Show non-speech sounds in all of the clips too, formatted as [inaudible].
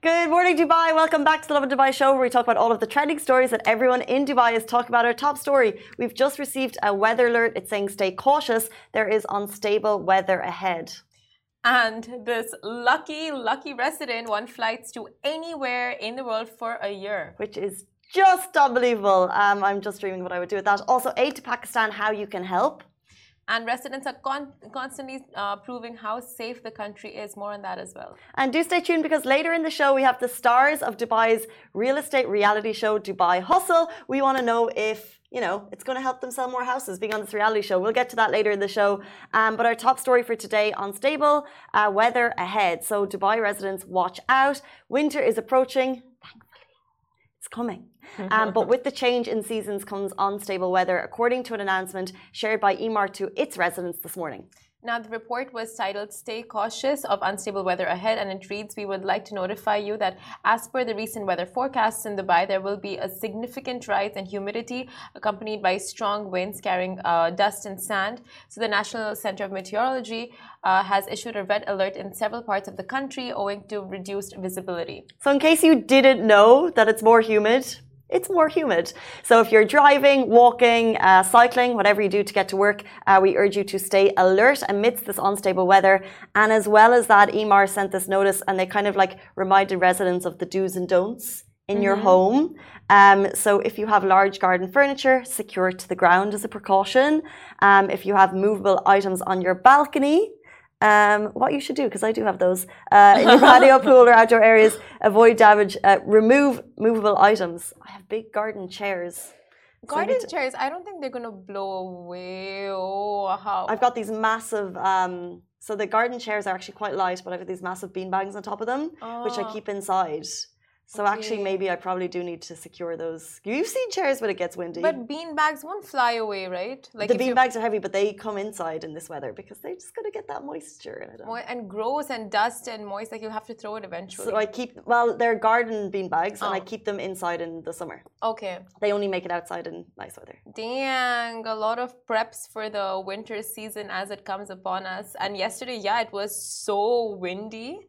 Good morning, Dubai. Welcome back to the Lovin Dubai show where we talk about all of the trending stories that everyone in Dubai is talking about. Our top story we've just received a weather alert. It's saying stay cautious. There is unstable weather ahead. And this lucky, lucky resident won flights to anywhere in the world for a year. Which is just unbelievable. Um, I'm just dreaming what I would do with that. Also, aid to Pakistan, how you can help. And residents are con constantly uh, proving how safe the country is. More on that as well. And do stay tuned because later in the show, we have the stars of Dubai's real estate reality show, Dubai Hustle. We want to know if you know, it's going to help them sell more houses being on this reality show. We'll get to that later in the show. Um, but our top story for today unstable uh, weather ahead. So, Dubai residents, watch out. Winter is approaching. Thankfully, it's coming. Um, but [laughs] with the change in seasons comes unstable weather, according to an announcement shared by Emaar to its residents this morning. Now, the report was titled Stay Cautious of Unstable Weather Ahead, and it reads We would like to notify you that, as per the recent weather forecasts in Dubai, there will be a significant rise in humidity accompanied by strong winds carrying uh, dust and sand. So, the National Center of Meteorology uh, has issued a red alert in several parts of the country owing to reduced visibility. So, in case you didn't know that it's more humid, it's more humid. So if you're driving, walking, uh, cycling, whatever you do to get to work, uh, we urge you to stay alert amidst this unstable weather. And as well as that, Emaar sent this notice and they kind of like reminded residents of the do's and don'ts in mm-hmm. your home. Um, so if you have large garden furniture, secure it to the ground as a precaution. Um, if you have movable items on your balcony, um, what you should do, because I do have those uh, in your patio, [laughs] pool, or outdoor areas, avoid damage, uh, remove movable items. I have big garden chairs. Garden so chairs, I don't think they're going to blow away. Oh, how? I've got these massive, um, so the garden chairs are actually quite light, but I've got these massive bean bags on top of them, oh. which I ah. keep inside. So okay. actually, maybe I probably do need to secure those. You've seen chairs when it gets windy. But bean bags won't fly away, right? Like the bean bags are heavy, but they come inside in this weather because they just gotta get that moisture in it. And gross and dust and moist, like you'll have to throw it eventually. So I keep well, they're garden bean bags, oh. and I oh. keep them inside in the summer. Okay. They only make it outside in nice weather. Dang, a lot of preps for the winter season as it comes upon us. And yesterday, yeah, it was so windy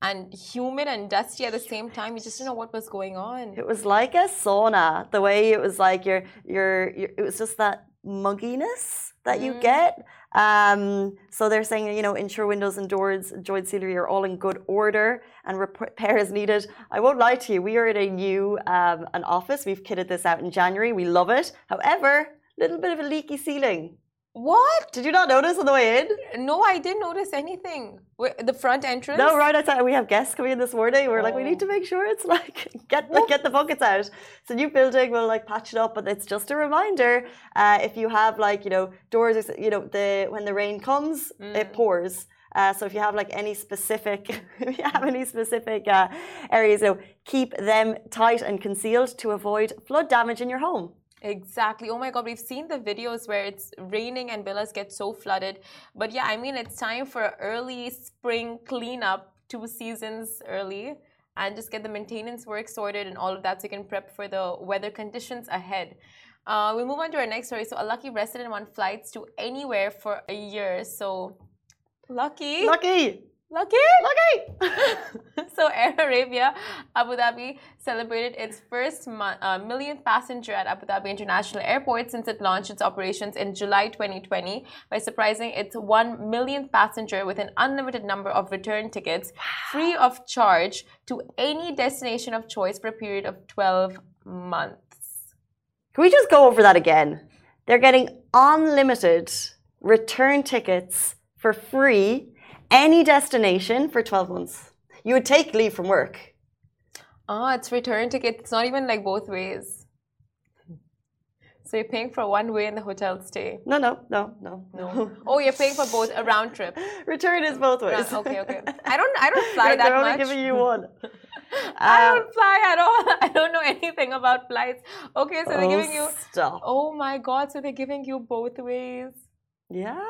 and humid and dusty at the same time. You just didn't know what was going on. It was like a sauna. The way it was like your your, your it was just that mugginess that mm. you get. Um, so they're saying, you know, ensure windows and doors, joint scenery are all in good order and repair is needed. I won't lie to you, we are in a new um, an office. We've kitted this out in January. We love it. However, a little bit of a leaky ceiling. What? Did you not notice on the way in? No, I didn't notice anything. The front entrance? No, right outside. We have guests coming in this morning. We're oh. like, we need to oh. make sure it's like [laughs] get the, get the buckets out. It's a new building. We'll like patch it up, but it's just a reminder. Uh, if you have like you know doors, you know the when the rain comes, mm. it pours. Uh, so if you have like any specific, [laughs] if you have any specific uh, areas, you know, keep them tight and concealed to avoid flood damage in your home. Exactly. Oh my God, we've seen the videos where it's raining and villas get so flooded. But yeah, I mean, it's time for early spring cleanup, two seasons early, and just get the maintenance work sorted and all of that so you can prep for the weather conditions ahead. Uh, we move on to our next story. So, a lucky resident won flights to anywhere for a year. So, lucky. Lucky. Lucky? Lucky! [laughs] so Air Arabia Abu Dhabi celebrated its first uh, millionth passenger at Abu Dhabi International Airport since it launched its operations in July 2020 by surprising its 1 millionth passenger with an unlimited number of return tickets free of charge to any destination of choice for a period of 12 months. Can we just go over that again? They're getting unlimited return tickets for free any destination for 12 months. You would take leave from work. Ah, it's return ticket. It's not even like both ways. So you're paying for one way in the hotel stay? No, no, no, no, no. oh, you're paying for both a round trip. [laughs] Return is both ways. okay, okay. I don't, I don't [laughs] fly that much. They're only giving you one. [laughs] I don't fly at all. I don't know anything about flights. Okay, so they're oh, giving you. Stop. Oh my God! So they're giving you both ways. Yeah.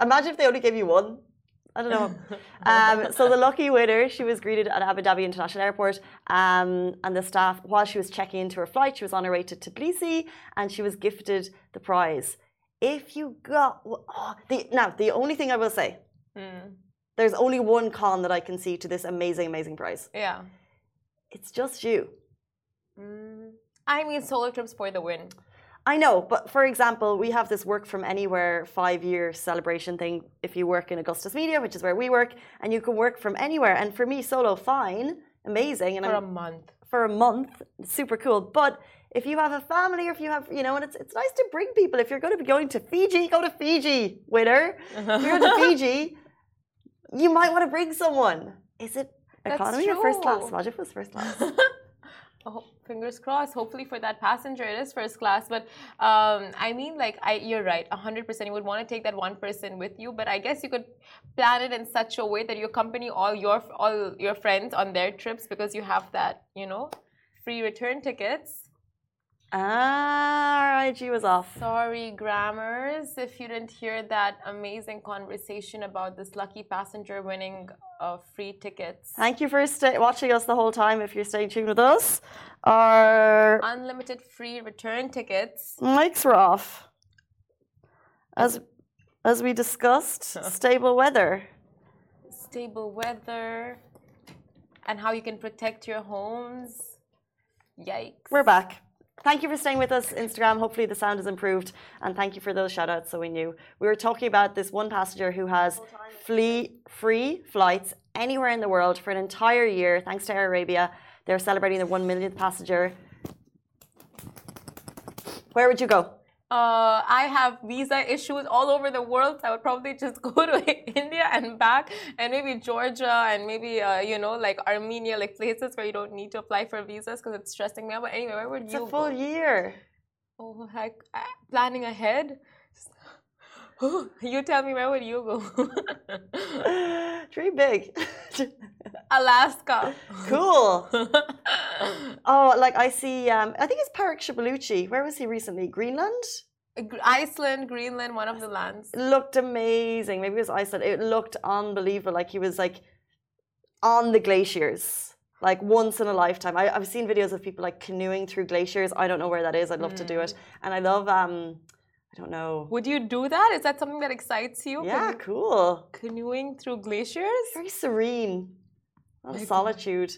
Imagine if they only gave you one. I don't know. [laughs] Um, so the lucky winner, she was greeted at Abu Dhabi International Airport, um, and the staff, while she was checking into her flight, she was on her way to Tbilisi, and she was gifted the prize. If you got oh, the now, the only thing I will say, mm. there's only one con that I can see to this amazing, amazing prize. Yeah. it's just you. Mm, I mean, solo trips for the win. I know, but for example, we have this work from anywhere five year celebration thing if you work in Augustus Media, which is where we work, and you can work from anywhere. And for me, solo, fine, amazing. And for I'm, a month. For a month, super cool. But if you have a family or if you have, you know, and it's, it's nice to bring people. If you're going to be going to Fiji, go to Fiji, winner. if you're going to [laughs] Fiji, you might want to bring someone. Is it economy or first class? Imagine if it was first class. [laughs] oh, fingers crossed. Hopefully for that passenger, it is first class. But um, I mean, like, I, you're right. 100%. You would want to take that one person with you. But I guess you could plan it in such a way that you accompany all your all your friends on their trips because you have that, you know, free return tickets. Ah, IG was off. Sorry, grammars, if you didn't hear that amazing conversation about this lucky passenger winning uh, free tickets. Thank you for watching us the whole time if you're staying tuned with us. Our unlimited free return tickets. Mics were off. As as we discussed, [laughs] stable weather. Stable weather and how you can protect your homes. Yikes. We're back. Thank you for staying with us, Instagram. Hopefully, the sound has improved. And thank you for those shout outs so we knew. We were talking about this one passenger who has free flights anywhere in the world for an entire year, thanks to Air Arabia. They're celebrating their 1 millionth passenger. Where would you go? Uh, I have visa issues all over the world. I would probably just [laughs] go to India and back, and maybe Georgia and maybe uh, you know like Armenia, like places where you don't need to apply for visas because it's stressing me out. But anyway, where would it's you? It's a full go? year. Oh heck! Uh, planning ahead. [gasps] you tell me where would you go? [laughs] Dream big. [laughs] Alaska. Cool. [laughs] oh, like I see. Um, I think it's Parikshit Balochi. Where was he recently? Greenland. Iceland, Greenland, one of the lands. It looked amazing. Maybe it was Iceland. It looked unbelievable. Like he was like on the glaciers, like once in a lifetime. I, have seen videos of people like canoeing through glaciers. I don't know where that is. I'd love mm. to do it. Mm. And I love um, I don't know. Would you do that? Is that something that excites you? Yeah, cool. Canoeing through glaciers? Very serene. A lot of solitude.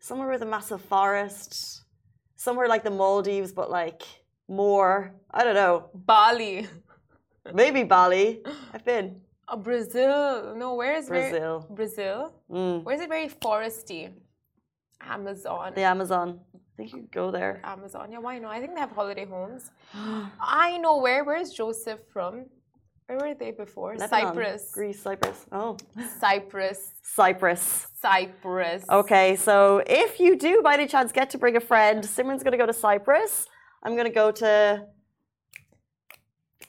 Somewhere with a massive forest. Somewhere like the Maldives, but like more. I don't know. Bali. Maybe Bali. [laughs] I've been. Uh, Brazil. No, where is Brazil? Very, Brazil. Mm. Where is it very foresty? Amazon. The Amazon I think you go there. Amazon. Yeah, why not? I think they have holiday homes. [gasps] I know where. Where's Joseph from? Where were they before? Lebanon, Cyprus. Greece, Cyprus. Oh. Cyprus. Cyprus. Cyprus. Okay, so if you do by any chance get to bring a friend, Simran's going to go to Cyprus. I'm going to go to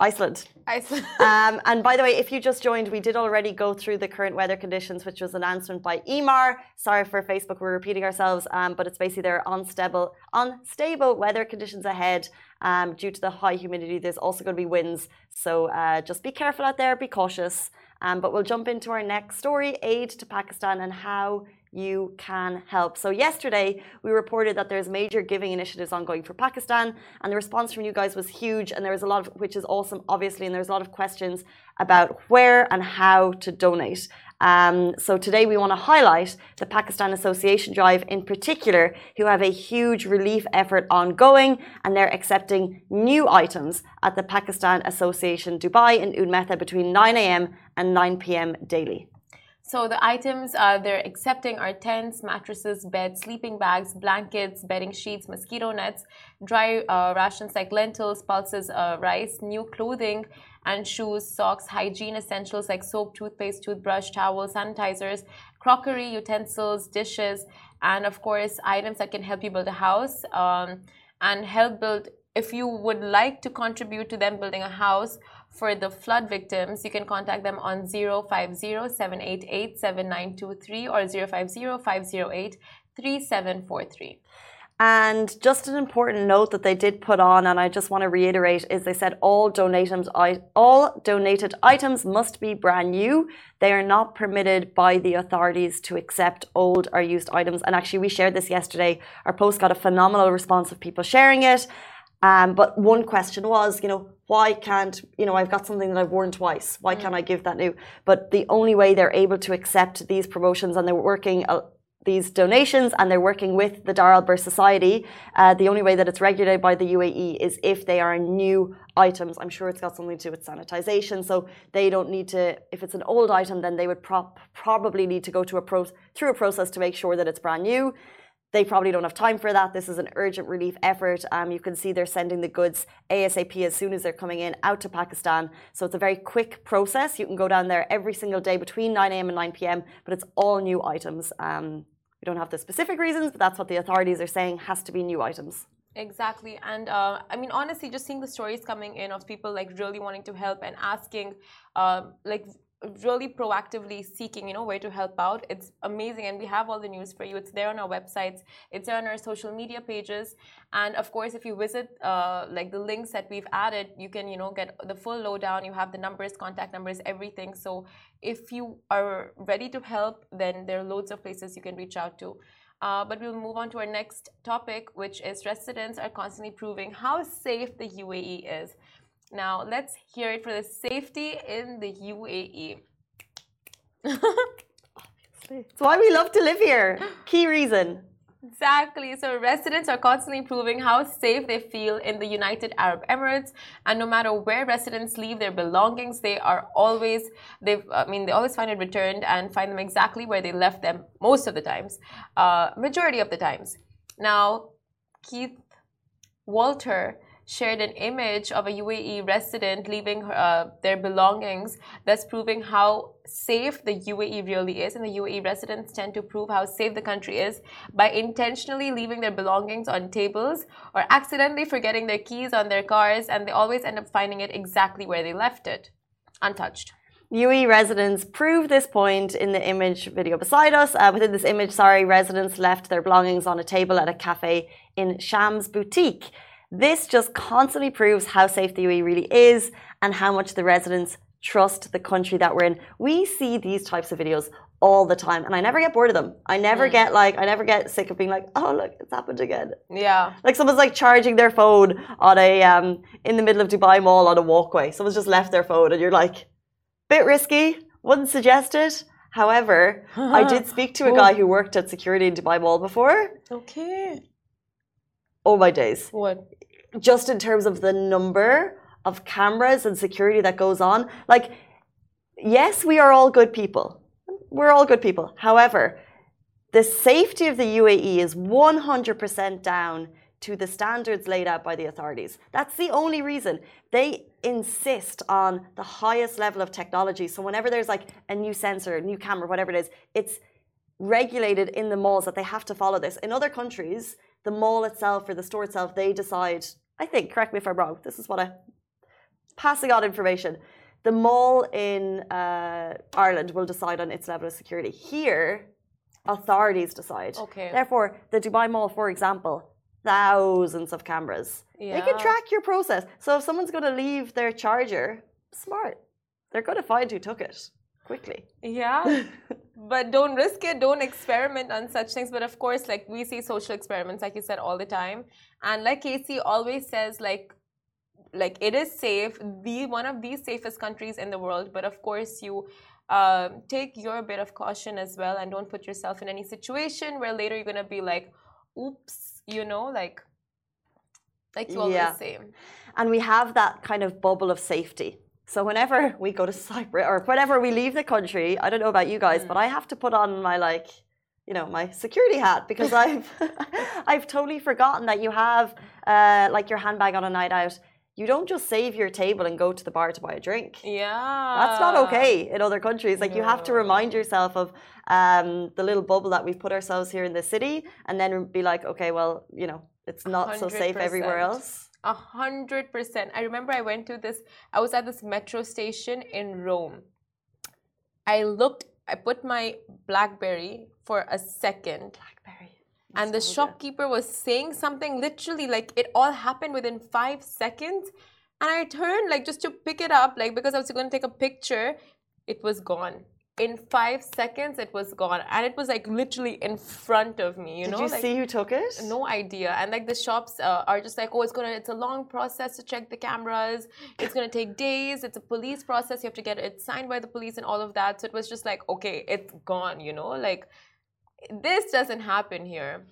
Iceland. Iceland. [laughs] um, [laughs] and by the way, if you just joined, we did already go through the current weather conditions, which was an announcement by Emaar. Sorry for Facebook, we're repeating ourselves, um, but it's basically there are unstable, unstable weather conditions ahead um, due to the high humidity. There's also going to be winds, so uh, just be careful out there, be cautious. Um, but we'll jump into our next story: aid to Pakistan and how you can help. So yesterday we reported that there's major giving initiatives ongoing for Pakistan and the response from you guys was huge and there was a lot of which is awesome obviously and there's a lot of questions about where and how to donate. Um, so today we want to highlight the Pakistan Association Drive in particular, who have a huge relief effort ongoing, and they're accepting new items at the Pakistan Association Dubai in Oud Metha between 9 a.m. and 9 p.m. daily. So the items uh, they're accepting are tents, mattresses, beds, sleeping bags, blankets, bedding sheets, mosquito nets, dry uh, rations like lentils, pulses, uh, rice, new clothing and shoes, socks, hygiene essentials like soap, toothpaste, toothbrush, towels, sanitizers, crockery, utensils, dishes, and of course items that can help you build a house um, and help build. If you would like to contribute to them building a house for the flood victims, you can contact them on 050-788-7923 or 050-508-3743. And just an important note that they did put on, and I just want to reiterate, is they said all donated, all donated items must be brand new. They are not permitted by the authorities to accept old or used items. And actually, we shared this yesterday. Our post got a phenomenal response of people sharing it. Um, but one question was, you know, why can't, you know, I've got something that I've worn twice. Why can't I give that new? But the only way they're able to accept these promotions and they're working, uh, these donations and they're working with the Dar Al Ber Society. Uh, the only way that it's regulated by the UAE is if they are new items. I'm sure it's got something to do with sanitization, so they don't need to. If it's an old item, then they would pro- probably need to go to a pro- through a process to make sure that it's brand new. They probably don't have time for that. This is an urgent relief effort. Um, you can see they're sending the goods ASAP as soon as they're coming in out to Pakistan. So it's a very quick process. You can go down there every single day between 9 a.m. and 9 p.m., but it's all new items. Um, we don't have the specific reasons, but that's what the authorities are saying has to be new items. Exactly. And uh, I mean, honestly, just seeing the stories coming in of people like really wanting to help and asking, uh, like, really proactively seeking, you know, where to help out. It's amazing, and we have all the news for you. It's there on our websites. It's there on our social media pages, and of course, if you visit uh, like the links that we've added, you can, you know, get the full lowdown. You have the numbers, contact numbers, everything. So if you are ready to help, then there are loads of places you can reach out to. Uh, but we'll move on to our next topic, which is residents are constantly proving how safe the UAE is. Now, let's hear it for the safety in the UAE. it's why we love to live here. Key reason. Exactly. So residents are constantly proving how safe they feel in the United Arab Emirates, and no matter where residents leave their belongings, they are always they. I mean, they always find it returned and find them exactly where they left them most of the times, uh, majority of the times. Now, Keith Walter shared an image of a UAE resident leaving uh, their belongings, thus proving how safe the UAE really is. And the UAE residents tend to prove how safe the country is by intentionally leaving their belongings on tables or accidentally forgetting their keys on their cars, and they always end up finding it exactly where they left it, untouched. UAE residents prove this point in the image video beside us. Uh, within this image, sorry, residents left their belongings on a table at a cafe in Shams Boutik. This just constantly proves how safe the UAE really is and how much the residents trust the country that we're in. We see these types of videos all the time and I never get bored of them. I never mm. get like I never get sick of being like, oh look, it's happened again. Yeah. Like someone's like charging their phone on a um in the middle of Dubai Mall on a walkway. Someone's just left their phone and you're like, bit risky, wouldn't suggest it. However, I did [laughs] speak to a guy who worked at security in Dubai Mall before. Okay. Oh my days. What? just in terms of the number of cameras and security that goes on. Like, yes, we are all good people. We're all good people. However, the safety of the UAE is 100% down to the standards laid out by the authorities. That's the only reason. They insist on the highest level of technology. So whenever there's like a new sensor, a new camera, whatever it is, it's regulated in the malls that they have to follow this. In other countries, the mall itself or the store itself, they decide I think, correct me if I'm wrong, this is what I passing on information. The mall in uh, Ireland will decide on its level of security. Here, authorities decide. Okay. Therefore, the Dubai Mall, for example, thousands of cameras. Yeah. They can track your process. So if someone's going to leave their charger, smart. They're going to find who took it quickly. Yeah. [laughs] but don't risk it. Don't experiment on such things. But of course, like we see social experiments, like you said, all the time. And like Casey always says, like like it is safe, the one of the safest countries in the world. But of course, you uh, take your bit of caution as well, and don't put yourself in any situation where later you're gonna be like, "Oops," you know, like like you always yeah. say. And we have that kind of bubble of safety so whenever we go to [laughs] Cyprus or whenever we leave the country, I don't know about you guys, mm. but I have to put on my like, you know, my security hat because [laughs] I've [laughs] I've totally forgotten that you have uh, like your handbag on a night out. You don't just save your table and go to the bar to buy a drink. Yeah, that's not okay in other countries. Like no. you have to remind yourself of um, the little bubble that we've put ourselves here in the city, and then be like, okay, well, you know, it's not 100%. so safe everywhere else. A hundred percent. I remember I went to this, I was at this metro station in Rome. I looked, I put my Blackberry for a second. Blackberry. And the shopkeeper was saying something literally like it all happened within five seconds. And I turned like just to pick it up, like because I was going to take a picture, it was gone in five seconds it was gone. And it was like literally in front of me you Did know you like, see who took it? No idea. And like the shops uh, are just like oh it's gonna it's a long process to check the cameras. It's gonna take days. It's a police process. You have to get it signed by the police and all of that. So it was just like okay it's gone you know? Like this doesn't happen here.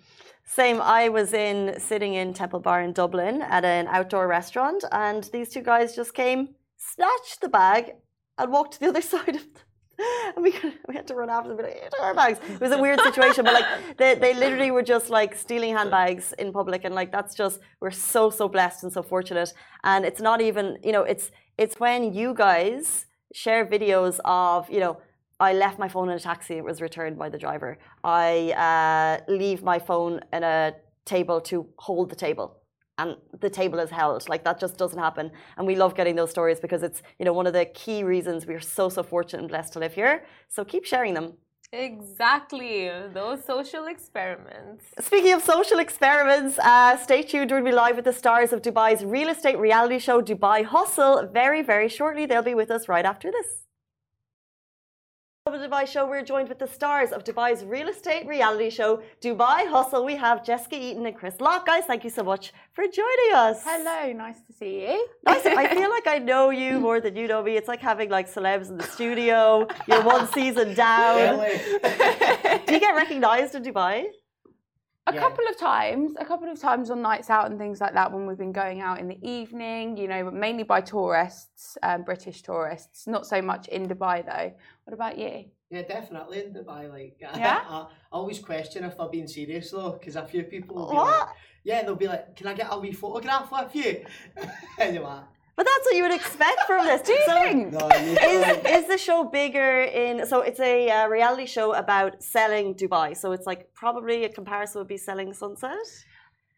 Same. I was in sitting in Temple Bar in Dublin at an outdoor restaurant, and these two guys just came, snatched the bag, and walked to the other [laughs] side of the [laughs] and we, we had to run after them, like, our bags. It was a weird situation, but like [laughs] they, they literally were just like stealing handbags in public, and like that's just we're so so blessed and so fortunate. And it's not even you know it's it's when you guys share videos of you know I left my phone in a taxi, it was returned by the driver. I uh, leave my phone in a table to hold the table and the table is held. Like that just doesn't happen. And we love getting those stories because it's, you know, one of the key reasons we're so, so fortunate and blessed to live here. So keep sharing them. Exactly, those social experiments. Speaking of social experiments, uh, stay tuned. We'll be live with the stars of Dubai's real estate reality show, Dubai Hustle, very, very shortly. They'll be with us right after this the Dubai show, we're joined with the stars of Dubai's real estate reality show, Dubai Hustle. We have Jessica Eaton and Chris Lock. Guys, thank you so much for joining us. Hello, nice to see you. Nice. I [laughs] feel like I know you more than you know me. It's like having like celebs in the studio. You're one season down. Do you get recognized in Dubai? A yeah. couple of times, a couple of times on nights out and things like that when we've been going out in the evening, you know, mainly by tourists, um, British tourists, not so much in Dubai though. What about you? Yeah, definitely in Dubai. Like, [laughs] yeah? I, I always question if they're being serious though, because a few people will be what? like, yeah, they'll be like, can I get a wee photograph with you? [laughs] and you're like, but that's what you would expect from this. Do you so think? No, is, is the show bigger in? So it's a uh, reality show about selling Dubai. So it's like probably a comparison would be selling Sunset.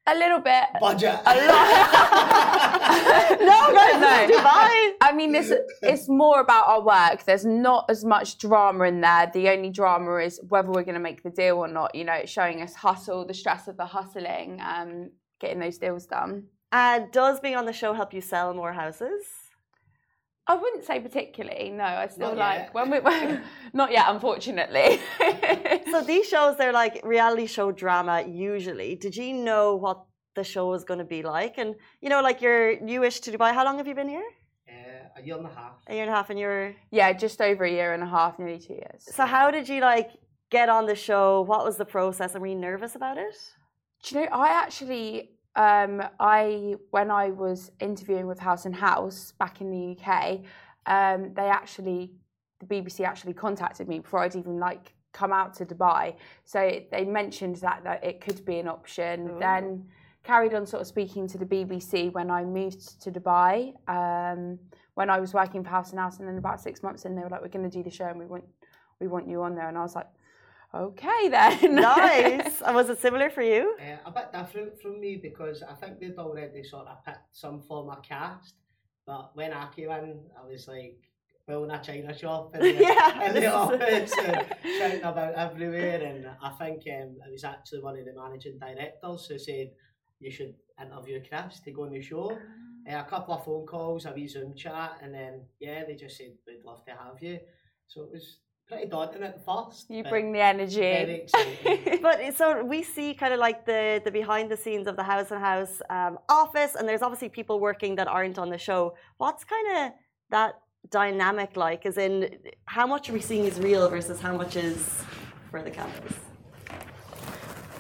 A little bit. Budget. A lot. [laughs] no, no, no. Dubai. I mean, this it's more about our work. There's not as much drama in there. The only drama is whether we're going to make the deal or not. You know, it's showing us hustle, the stress of the hustling, um, getting those deals done. And uh, does being on the show help you sell more houses? I wouldn't say particularly. No, I still like when [laughs] we not yet, unfortunately. so [laughs] these shows, they're like reality show drama usually. Did you know what the show was going to be like? And you know, like you're newish to Dubai. How long have you been here? Uh, a year and a half. A year and a half, and you're yeah, just over a year and a half, nearly two years. So how did you like get on the show? What was the process? And were you nervous about it? Do you know, I actually um, I when I was interviewing with Haus & Haus back in the UK, um, they actually the BBC actually contacted me before I'd even like come out to Dubai. So they mentioned that that it could be an option. Ooh. Then carried on sort of speaking to the BBC when I moved to Dubai. Um, when I was working for Haus & Haus, and then about six months in, they were like, "We're going to do the show, and we want we want you on there." And I was like, Okay then. nice. [laughs] And was it similar for you? Uh, a bit different from me because I think they'd already sort of picked some form of cast. But when I came in, I was like building a china shop [laughs] in the, yeah, in the office and shouting about everywhere. And I think um, it was actually one of the managing directors who said you should interview Chris to go on the show. Uh, a couple of phone calls, a wee Zoom chat, and then yeah, they just said we'd love to have you. So it was pretty daunting at first. You bring the energy. [laughs] but so we see kind of like the the behind the scenes of the Haus & Haus um, office, and there's obviously people working that aren't on the show. What's kind of that dynamic like? As in, how much are we seeing is real versus how much is for the cameras?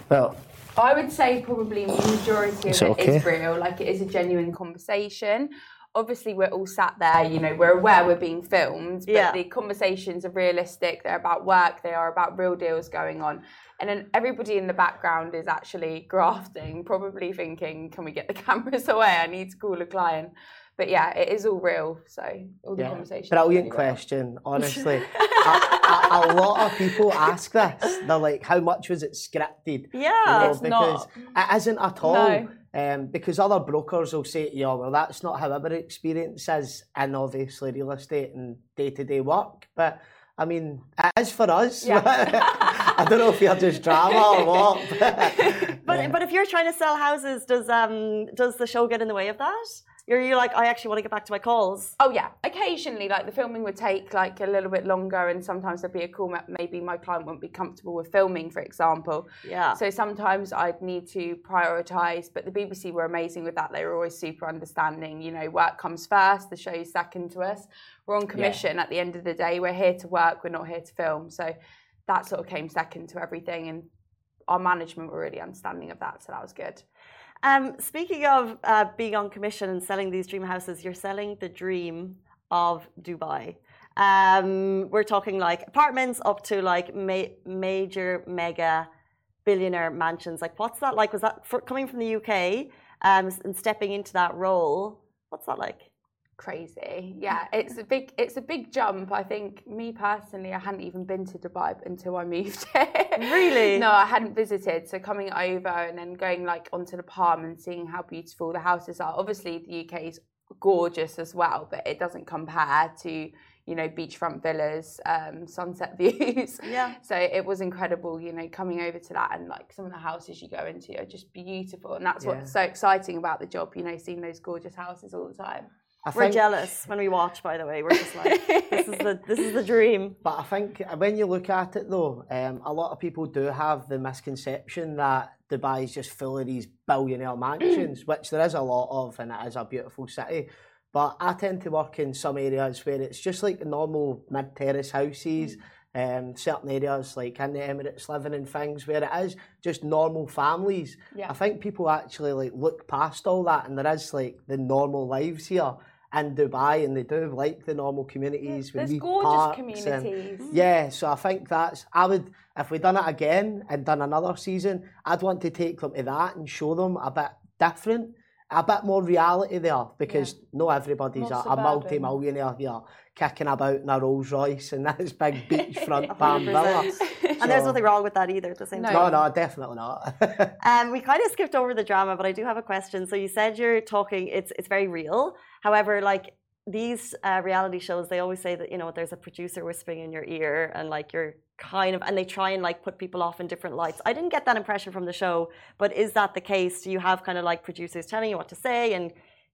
Well. I would say probably majority of it okay. is real, like it is a genuine conversation obviously we're all sat there, you know, we're aware we're being filmed, but yeah. the conversations are realistic, they're about work, they are about real deals going on. And then everybody in the background is actually [laughs] grafting, probably thinking, can we get the [laughs] cameras away? I need to call a client. But yeah, it is all real. So all the yeah. conversations. Brilliant really question, honestly. [laughs] a, a, a, lot of people ask this. They're like, how much was it scripted? Yeah, you know, it's because not. it isn't at all. No. Um, because other brokers will say to you, well, that's not how our experience is in obviously real estate and day to day work. But I mean, it is for us. Yeah. [laughs] I don't know if you're just drama or [laughs] what. but yeah. but if you're trying to sell houses, does um does the show get in the way of that? You're, you're like, I actually want to get back to my calls. Oh yeah, occasionally, like the filming would take like a little bit longer, and sometimes there'd be a call. Maybe my client wouldn't be comfortable with filming, for example. Yeah. So sometimes I'd need to prioritize, but the BBC were amazing with that. They were always super understanding. You know, work comes first, the show's second to us. We're on commission yeah. at the end of the day. We're here to work. We're not here to film. So that sort of came second to everything, and our management were really understanding of that, so that was good. Um, speaking of uh, being on commission and selling these dream houses, you're selling the dream of Dubai. Um, we're talking like apartments up to like ma- major mega billionaire mansions. Like, what's that like? Was that for, coming from the UK um, and stepping into that role? What's that like? Crazy, yeah. It's a big, it's a big jump. I think me personally, I hadn't even been to Dubai until I moved [laughs] here. Really? no, I hadn't visited. So coming over and then going like onto the palm and seeing how beautiful the houses are. Obviously, the UK is gorgeous as well, but it doesn't compare to you know, beachfront villas, um, sunset [laughs] views. Yeah. So it was incredible, you know, coming over to that and like some of the houses you go into are just beautiful. And that's Yeah. what's so exciting about the job, you know, seeing those gorgeous houses all the time. I We're think, jealous when we watch. By the way, we're just like, this is the this is the dream. [laughs] but I think when you look at it though, um, a lot of people do have the misconception that Dubai is just full of these billionaire mansions, [clears throat] which there is a lot of, and it is a beautiful city. But I tend to work in some areas where it's just like normal mid terrace houses. Um, certain areas like in the Emirates living in things where it is just normal families. Yeah. I think people actually like look past all that and there is like the normal lives here in Dubai and they do like the normal communities with There's gorgeous parks and- communities. yeah, so I think that's I would if we done it again and done another season, I'd want to take them to that and show them a bit different, a bit more reality there because no everybody's More a, a suburban. multi-millionaire here kicking about in a Rolls Royce and this big beachfront [laughs] palm 100%. villa. And there's nothing wrong with that either. At the same No. time. No, no, definitely not. [laughs] Um, we kind of skipped over the drama, but I do have a question. So you said you're talking; it's it's very real. However, like these uh, reality shows, they always say that you know there's a producer whispering in your ear, and like you're kind of, and they try and like put people off in different lights. I didn't get that impression from the show, but is that the case? Do you have kind of like producers telling you what to say and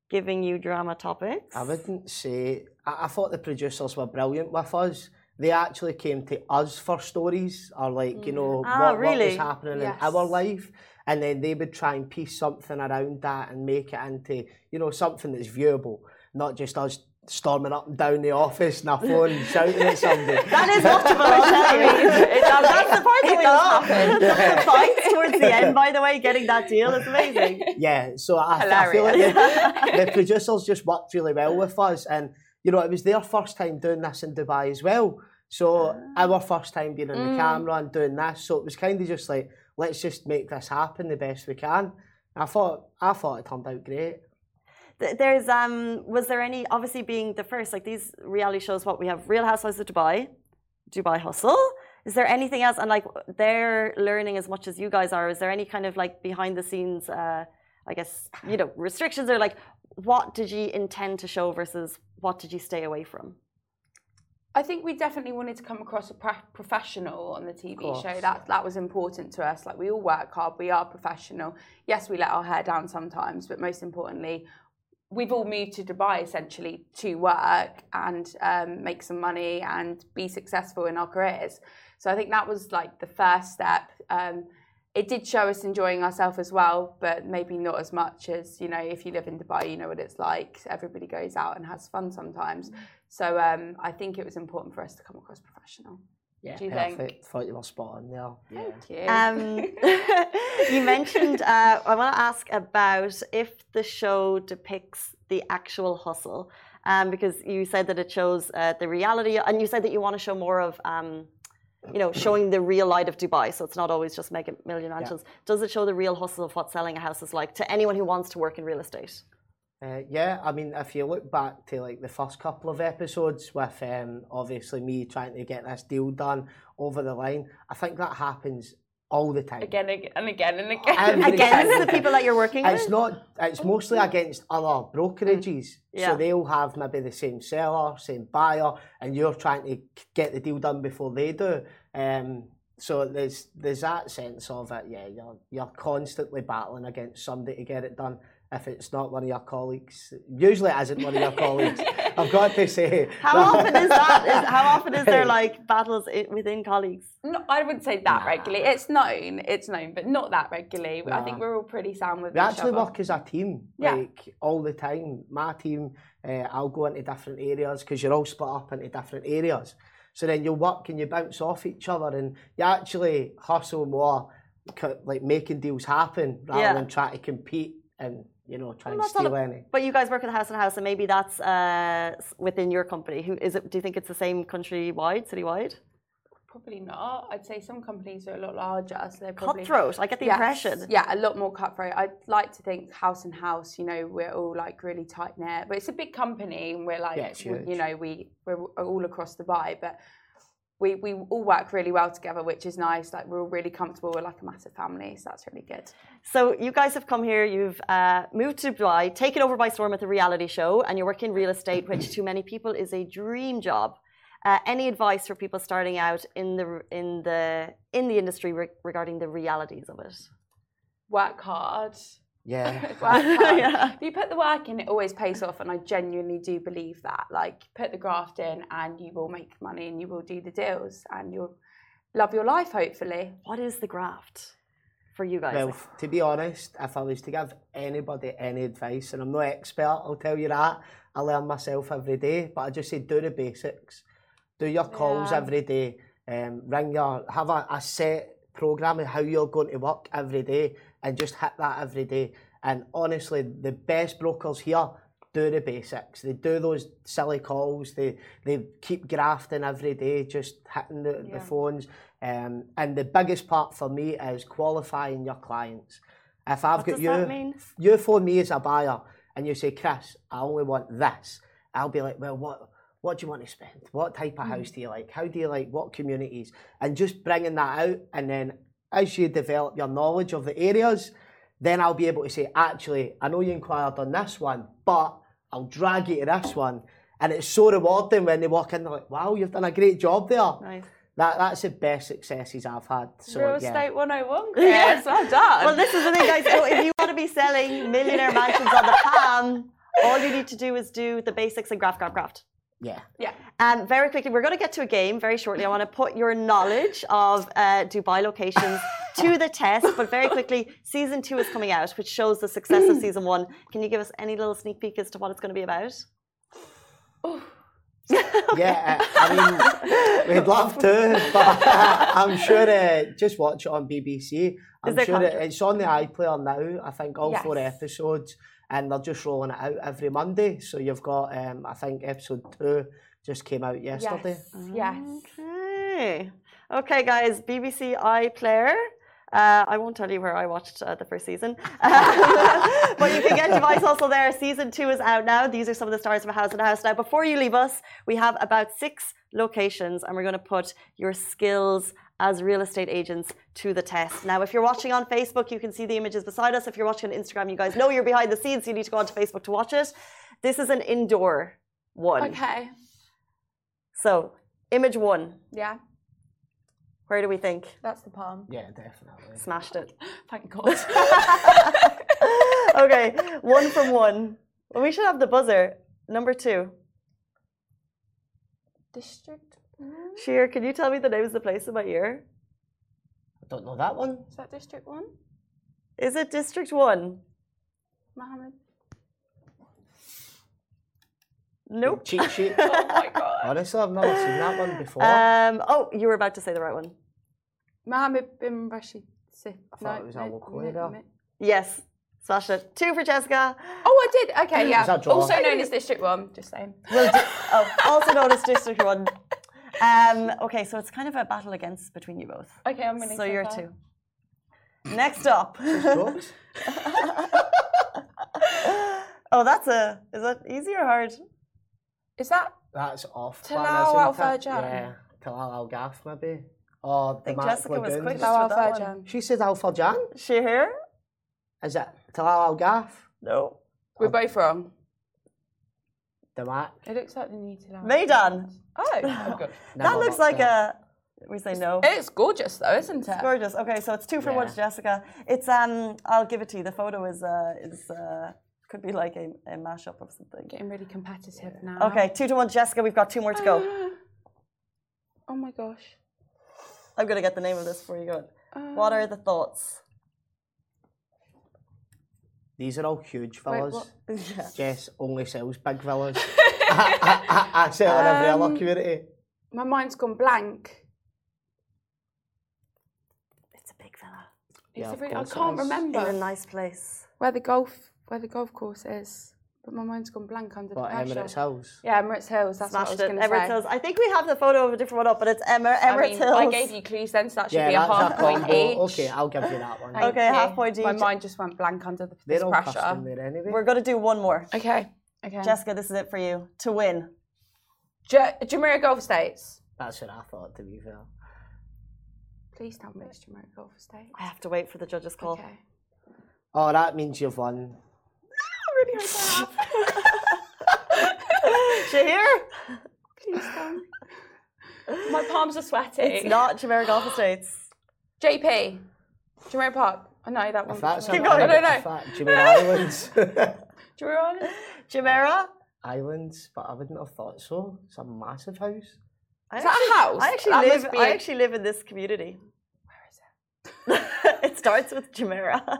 giving you drama topics? I wouldn't say. I, I thought the producers were brilliant with us. They actually came to us for stories or like you know Ah, what, what really? was happening Yes. in our life, and then they would try and piece something around that and make it into you know something that's viewable, not just us storming up and down the office and our phone shouting at somebody. [laughs] That is watchable, I tell you. [laughs] It does- That's the part that we does love. The fights towards the end, by the way, getting that deal is amazing. Yeah, so I, I feel like the, the producers just worked really well with us, and you know it was their first time doing this in Dubai as well. So ah. our first time being on the mm. camera and doing this, so it was kind of just like let's just make this happen the best we can. I thought I thought it turned out great. Th- There's um was there any obviously being the first like these reality shows what we have Real Housewives of Dubai, Dubai Hustle. Is there anything else and like they're learning as much as you guys are? Is there any kind of like behind the scenes uh I guess you know restrictions or like what did you intend to show versus what did you stay away from? I think we definitely wanted to come across a pro- professional on the TV show. That that was important to us. Like we all work hard, we are professional. Yes, we let our hair down sometimes, but most importantly, we've all moved to Dubai essentially to work and um, make some money and be successful in our careers. So I think that was like the first step. Um, it did show us enjoying ourselves as well, but maybe not as much as you know. If you live in Dubai, you know what it's like. Everybody goes out and has fun sometimes. So um, I think it was important for us to come across professional. Yeah, Do you perfect. think? Thought you were spot on there. Yeah. Thank you. Um, [laughs] you mentioned, uh, I want to ask about if the show depicts the actual hustle, um, because you said that it shows uh, the reality, and you said that you want to show more of, um, you know, showing the real light of Dubai. So it's not always just make a million mansions. Does it show the real hustle of what selling a house is like to anyone who wants to work in real estate? Uh, yeah, I mean, if you look back to like the first couple of episodes with um, obviously me trying to get this deal done over the line, I think that happens all the time. again and again and again. Every Against time. [laughs] the people that you're working It's with? not. It's mostly against other brokerages. Yeah. So they'll have maybe the same seller, same buyer, and you're trying to get the deal done before they do. Um, so there's there's that sense of it. Yeah, you're you're constantly battling against somebody to get it done. If it's not one of your colleagues, usually it isn't one of your colleagues. [laughs] I've got to say. How often is that? Is, how often is there [laughs] like battles within colleagues? No, I wouldn't say that regularly. It's known, it's known, but not that regularly. I think we're all pretty sound with We each actually work as a team, Yeah. like all the time. My team, uh, I'll go into different areas because you're all split up into different areas. So then you work and you bounce off each other, and you actually hustle more, like making deals happen rather Yeah. than trying to compete and you know trying Well, and that's steal a- any. But you guys work at Haus & Haus, and maybe that's uh, within your company. Who is it? Do you think it's the same countrywide, citywide? Probably not. I'd say some companies are a lot larger, so they're probably Cutthroat. I get the Yes. impression. Yeah, a lot more cutthroat. I'd like to think Haus & Haus, you know, we're all like really tight knit, but it's a big company and we're like, Yeah, it's you know, we we're all across the Dubai, but we we all work really well together, which is nice. Like we're all really comfortable. We're like a massive family, so that's really good. So you guys have come here. You've uh, moved to Dubai, taken over by storm at the reality show, and you work in real estate, which to many people is a dream job. Uh, any advice for people starting out in the in the in the industry re- regarding the realities of it? Work hard. Yeah. [laughs] work. [laughs] Yeah. If you put the work in, it always pays off, and I genuinely do believe that. Like, put the graft in, and you will make money, and you will do the deals, and you'll love your life, hopefully. What is the graft for you guys? Well, to be honest, if I was to give anybody any advice, and I'm no expert, I'll tell you that. I learn myself every day, but I just say do the basics. Do your calls Yeah. every day. Um, ring your have a, a set program of how you're going to work every day, and just hit that every day. And honestly, the best brokers here do the basics. They do those silly calls. They they keep grafting every day, just hitting the, the phones. Um, and the biggest part for me is qualifying your clients. If I've what got you, you phone me as a buyer and you say, Chris, I only want this. I'll be like, well, what what do you want to spend? What type of house do you like? How do you like? What communities? And just bringing that out, and then as you develop your knowledge of the areas, then I'll be able to say, actually, I know you inquired on this one, but I'll drag you to this one. And it's so rewarding when they walk in, they're like, wow, you've done a great job there. Nice. That That's the best successes I've had. So, Real yeah. estate 101, [laughs] Chris. Yeah. Well done. Well, this is the thing, guys. So if you want to be selling millionaire mansions on the Palm, all you need to do is do the basics and graft, graft, graft. Yeah. yeah. Um, very quickly, we're going to get to a game very shortly. I want to put your knowledge of uh, Dubai locations [laughs] to the test, but very quickly, season two is coming out, which shows the success of season one. Can you give us any little sneak peek as to what it's going to be about? [laughs] Yeah, uh, I mean, we'd love to, but [laughs] I'm sure uh, just watch it on BBC. I'm sure it, content? it's on the iPlayer now. I think all four episodes, and they're just rolling it out every Monday. So you've got, um, I think, episode two just came out yesterday. Yes. Yes. Okay. Okay, guys, BBC iPlayer. Uh, I won't tell you where I watched uh, the first season, [laughs] but you can get Device also there. Season two is out now. These are some of the stars of a Haus & Haus. Now, before you leave us, we have about six locations, and we're going to put your skills as real estate agents to the test. Now, if you're watching on Facebook, you can see the images beside us. If you're watching on Instagram, you guys know you're behind the scenes. So you need to go onto Facebook to watch it. This is an indoor one. Okay. So, image one. Yeah. Where do we think? That's the palm. Yeah, definitely. Smashed it. [laughs] Thank God. [laughs] okay, one from one. Well, we should have the buzzer. Number two. District. Sheer, can you tell me the names of the place in my ear? I don't know that one. Is that District 1? Is it District One? Mohammed. Nope. Cheat sheet. [laughs] Oh my God. Honestly, I've never seen that one before. Um. Oh, you were about to say the right one. Mohammed bin Rashid. Si- I thought it was Al Qaeda. Yes. Smashed it. Two for Jessica. Oh, I did. Okay, yeah. Was that draw? Also known as District 1, just saying. We'll oh, also known as District One. Um. Okay, so it's kind of a battle against between you both. Okay, I'm winning. So so you're far. two. Next up. Jokes? [laughs] oh, that's a. Is that easy or hard? Is that That's off. Talal plan, isn't Al it? Furjan. Yeah. Tilal Al Ghaf, maybe. Or the think Jessica was Lagoons. quick. Lawal with that one. Furjan? She said Al Furjan. She here? Is it Tilal Al Ghaf? No. We're both wrong. The Mac. It looks like the new Talal. Meydan. Oh, oh [laughs] good. [laughs] That looks like out. a. We say no. It's gorgeous though, isn't it? Gorgeous. Okay, so it's two for one Yeah. to Jessica. It's um. I'll give it to you. The photo is uh is uh could be like a, a mashup of something. Getting really competitive now. Okay, two to one Jessica. We've got two more to go. [gasps] Oh my gosh. I'm gonna get the name of this before you go. What are the thoughts? These are all huge villas. what? Yeah. Jess only sells big villas. [laughs] I, I, I, I sell in every Um, other community. My mind's gone blank. It's a big villa It's Yeah, a of really- I can't remember in a nice place. where the golf where the golf course is, but my mind's gone blank under What, the pressure. Emirates House? Yeah, Emirates Hills. That's Smashed what I was going to Emirates say. Hills. I think we have the photo of a different one up, but it's Emir- I mean, Hills. I gave you clues then, so that should Yeah, be a that's half a point combo. each. Okay, I'll give you that one. Thank Okay, you. half point My mind just went blank under the, this They're all pressure. custom there anyway. We're going to do one more. Okay. Okay. Jessica, this is it for you to win. J- Jumeirah Golf Estates. That's what I thought, to be fair. Please tell me it's Jumeirah Golf Estates. I have to wait for the judge's call. Okay. Oh, that means you've won. [laughs] Shahir? Please tell me. [laughs] My palms are sweaty. It's not Jumeirah Golf Estates. JP. Jumeirah Park. Oh know that one. If that's Keep an going. I don't if know. that- Jumeirah Islands. [laughs] Jumeirah Island? Jumeirah? Islands, but I wouldn't have thought so. It's a massive house. I Is that a house? I actually That live. must be I a- actually live in this community. Where is it? it starts with Jumeirah.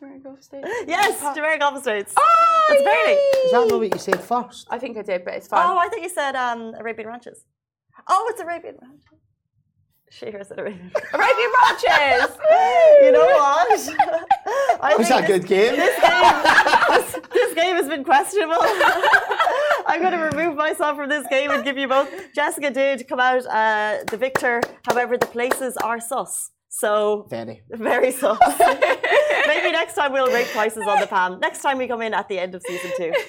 Jumeirah Golf Estates. yes, [laughs] Jumeirah Golf Estates. Oh, That's Bernie. Is that not what you said first? I think I did, but it's fine. Oh, I think you said um, Arabian Ranches. Oh, it's Arabian Ranches. Shahir said Arabian. Arabian Ranches! [laughs] you know what? [laughs] I Was that a good game? This game, this, this game has been questionable. I'm going to remove myself from this game and give you both. Jessica did come out uh, the victor. However, the places are sus. So Very. very sus. Maybe next time we'll rate prices on the pan. Next time we come in at the end of season two. [laughs]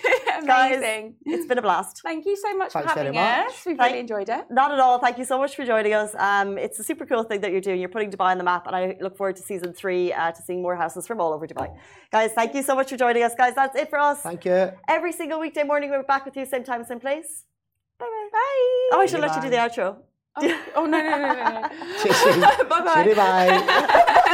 Guys, Amazing. it's been a blast. Thank you so much Thanks for having very much. us. We've Thank- really enjoyed it. Not at all. Thank you so much for joining us. Um, it's a super cool thing that you're doing. You're putting Dubai on the map, and I look forward to season three uh, to seeing more houses from all over Dubai. Guys, thank you so much for joining us. Guys, that's it for us. Thank you. Every single weekday morning, we're back with you, same time, same place. Bye bye. Bye. Oh, I should let you do the outro. Oh, oh, no, no, no, no, no. [laughs] [laughs] Bye Bye-bye. bye.